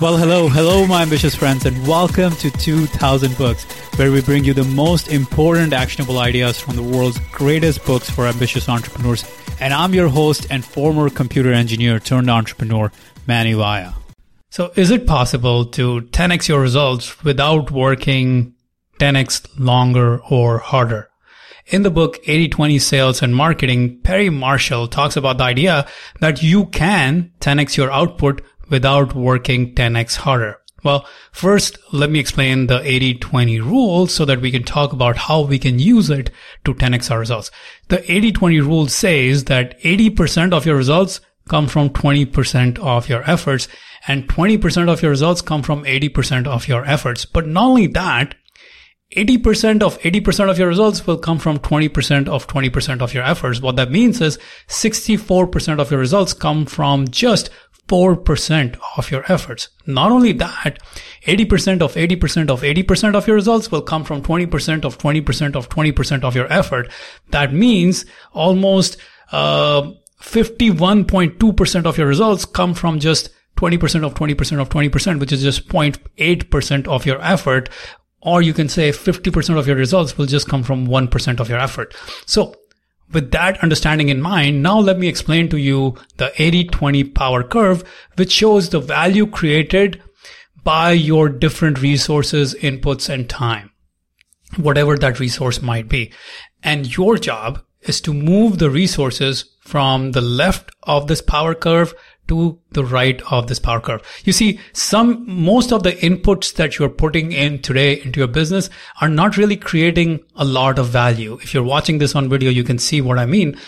Well, hello, hello, my ambitious friends, and welcome to 2000 Books, where we bring you the most important actionable ideas from the world's greatest books for ambitious entrepreneurs. And I'm your host and former computer engineer turned entrepreneur, Mani Vaya. So, is it possible to 10x your results without working 10x longer or harder? In the book 80-20 Sales and Marketing, Perry Marshall talks about the idea that you can 10x your output without working 10x harder? Well, first, let me explain the 80-20 rule so that we can talk about how we can use it to 10x our results. The 80-20 rule says that 80% of your results come from 20% of your efforts and 20% of your results come from 80% of your efforts. But not only that, 80% of 80% of your results will come from 20% of 20% of your efforts. What that means is 64% of your results come from just 4% of your efforts. Not only that, 80% of 80% of 80% of your results will come from 20% of 20% of 20% of your effort. That means almost uh, 51.2% of your results come from just 20% of 20% of 20%, which is just 0.8% of your effort. Or you can say 50% of your results will just come from 1% of your effort. So with that understanding in mind, now let me explain to you the 80-20 power curve, which shows the value created by your different resources, inputs, and time, whatever that resource might be. And your job is to move the resources from the left of this power curve to the right of this power curve. You see, some, most of the inputs that you're putting in today into your business are not really creating a lot of value. If you're watching this on video, you can see what I mean.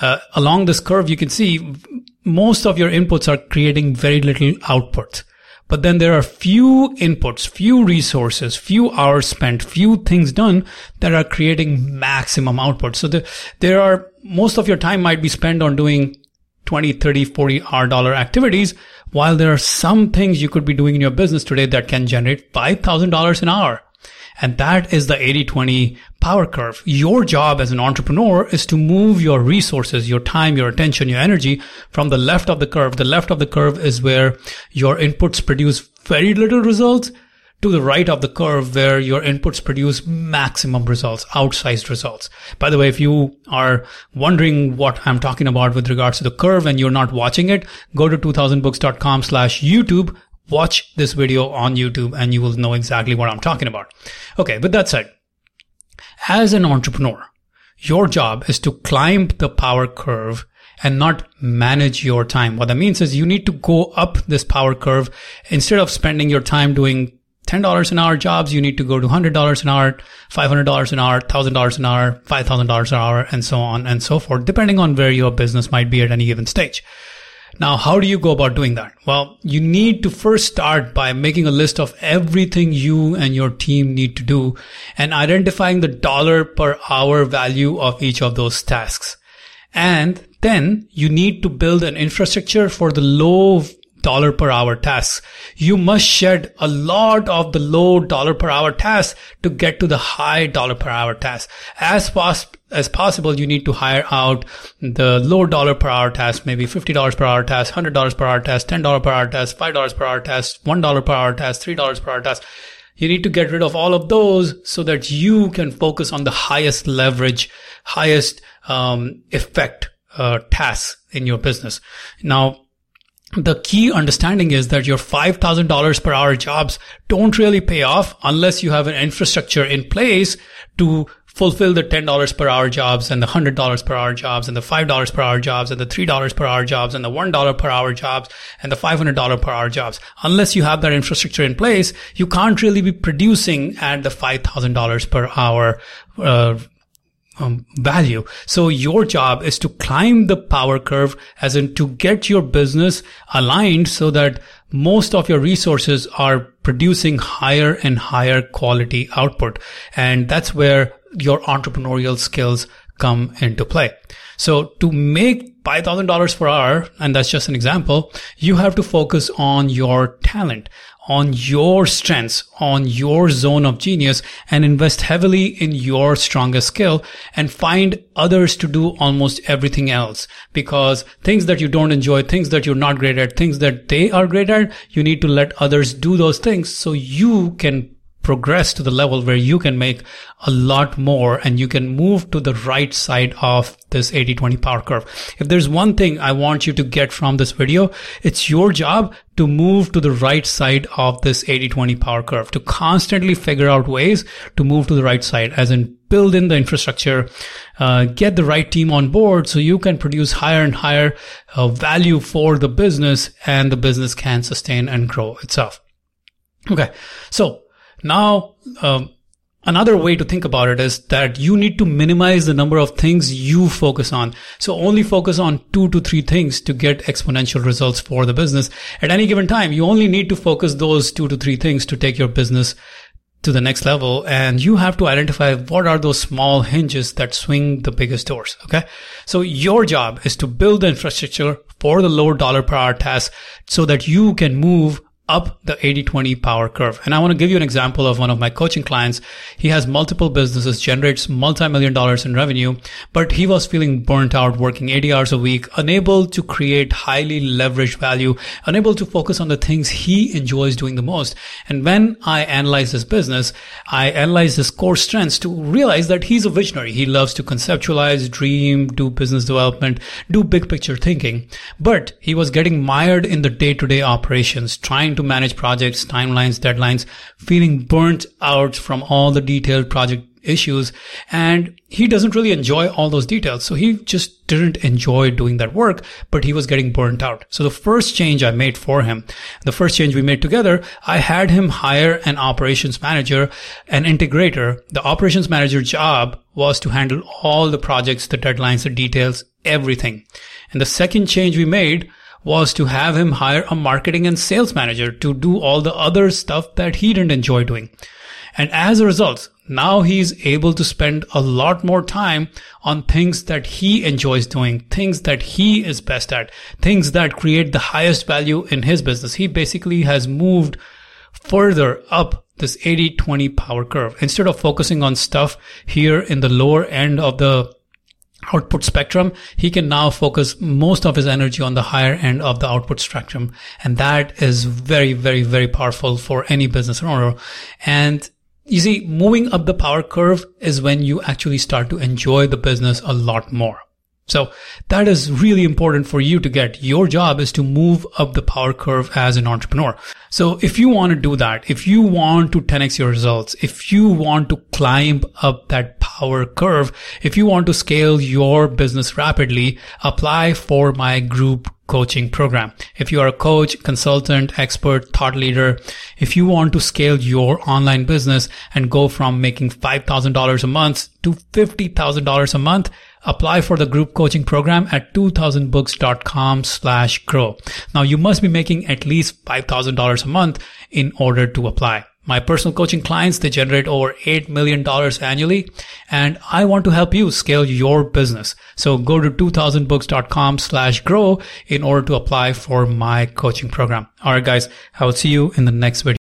Uh, along this curve, you can see most of your inputs are creating very little output. But then there are few inputs, few resources, few hours spent, few things done that are creating maximum output. So the, there are, most of your time might be spent on doing 20, 30, 40 R dollar activities, while there are some things you could be doing in your business today that can generate $5,000 an hour. And that is the 80-20 power curve. Your job as an entrepreneur is to move your resources, your time, your attention, your energy from the left of the curve. The left of the curve is where your inputs produce very little results to the right of the curve where your inputs produce maximum results, outsized results. By the way, if you are wondering what I'm talking about with regards to the curve and you're not watching it, go to 2000books.com slash YouTube, watch this video on YouTube and you will know exactly what I'm talking about. Okay. With that said, as an entrepreneur, your job is to climb the power curve and not manage your time. What that means is you need to go up this power curve instead of spending your time doing $10 an hour jobs, you need to go to $100 an hour, $500 an hour, $1,000 an hour, $5,000 an hour, and so on and so forth, depending on where your business might be at any given stage. Now, how do you go about doing that? Well, you need to first start by making a list of everything you and your team need to do and identifying the dollar per hour value of each of those tasks. And then you need to build an infrastructure for the low dollar per hour tasks. You must shed a lot of the low dollar per hour tasks to get to the high dollar per hour tasks. As pos- as possible, you need to hire out the low dollar per hour tasks, maybe $50 per hour task, $100 per hour task, $10 per hour task, $5 per hour task, $1 per hour task, $3 per hour task. You need to get rid of all of those so that you can focus on the highest leverage, highest um, effect uh, tasks in your business. Now, the key understanding is that your $5,000 per hour jobs don't really pay off unless you have an infrastructure in place to fulfill the $10 per hour jobs and the $100 per hour jobs and the $5 per hour jobs and the $3 per hour jobs and the $1 per hour jobs and the $500 per hour jobs. Unless you have that infrastructure in place, you can't really be producing at the $5,000 per hour uh, um, value. So your job is to climb the power curve as in to get your business aligned so that most of your resources are producing higher and higher quality output. And that's where your entrepreneurial skills come into play. So to make $5,000 per hour, and that's just an example, you have to focus on your talent, on your strengths, on your zone of genius and invest heavily in your strongest skill and find others to do almost everything else. Because things that you don't enjoy, things that you're not great at, things that they are great at, you need to let others do those things so you can progress to the level where you can make a lot more and you can move to the right side of this 80-20 power curve. If there's one thing I want you to get from this video, it's your job to move to the right side of this 80-20 power curve, to constantly figure out ways to move to the right side, as in build in the infrastructure, uh, get the right team on board so you can produce higher and higher uh, value for the business and the business can sustain and grow itself. Okay. So now, um, another way to think about it is that you need to minimize the number of things you focus on. So only focus on two to three things to get exponential results for the business. At any given time, you only need to focus those two to three things to take your business to the next level. And you have to identify what are those small hinges that swing the biggest doors. Okay. So your job is to build the infrastructure for the lower dollar per hour tasks so that you can move up the 80-20 power curve. And I want to give you an example of one of my coaching clients. He has multiple businesses, generates multi-million dollars in revenue, but he was feeling burnt out working 80 hours a week, unable to create highly leveraged value, unable to focus on the things he enjoys doing the most. And when I analyze his business, I analyze his core strengths to realize that he's a visionary. He loves to conceptualize, dream, do business development, do big picture thinking, but he was getting mired in the day-to-day operations, trying to to manage projects, timelines, deadlines, feeling burnt out from all the detailed project issues. And he doesn't really enjoy all those details. So he just didn't enjoy doing that work, but he was getting burnt out. So the first change I made for him, the first change we made together, I had him hire an operations manager, an integrator. The operations manager job was to handle all the projects, the deadlines, the details, everything. And the second change we made was to have him hire a marketing and sales manager to do all the other stuff that he didn't enjoy doing. And as a result, now he's able to spend a lot more time on things that he enjoys doing, things that he is best at, things that create the highest value in his business. He basically has moved further up this 80-20 power curve. Instead of focusing on stuff here in the lower end of the output spectrum, he can now focus most of his energy on the higher end of the output spectrum. And that is very, very, very powerful for any business owner. And you see, moving up the power curve is when you actually start to enjoy the business a lot more. So that is really important for you to get. Your job is to move up the power curve as an entrepreneur. So if you want to do that, if you want to 10x your results, if you want to climb up that power curve, if you want to scale your business rapidly, apply for my group coaching program. If you are a coach, consultant, expert, thought leader, if you want to scale your online business and go from making $5,000 a month to $50,000 a month, apply for the group coaching program at 2000books.com slash grow. Now you must be making at least $5,000 a month in order to apply. My personal coaching clients, they generate over $8 million annually and I want to help you scale your business. So go to 2000books.com slash grow in order to apply for my coaching program. All right, guys, I will see you in the next video.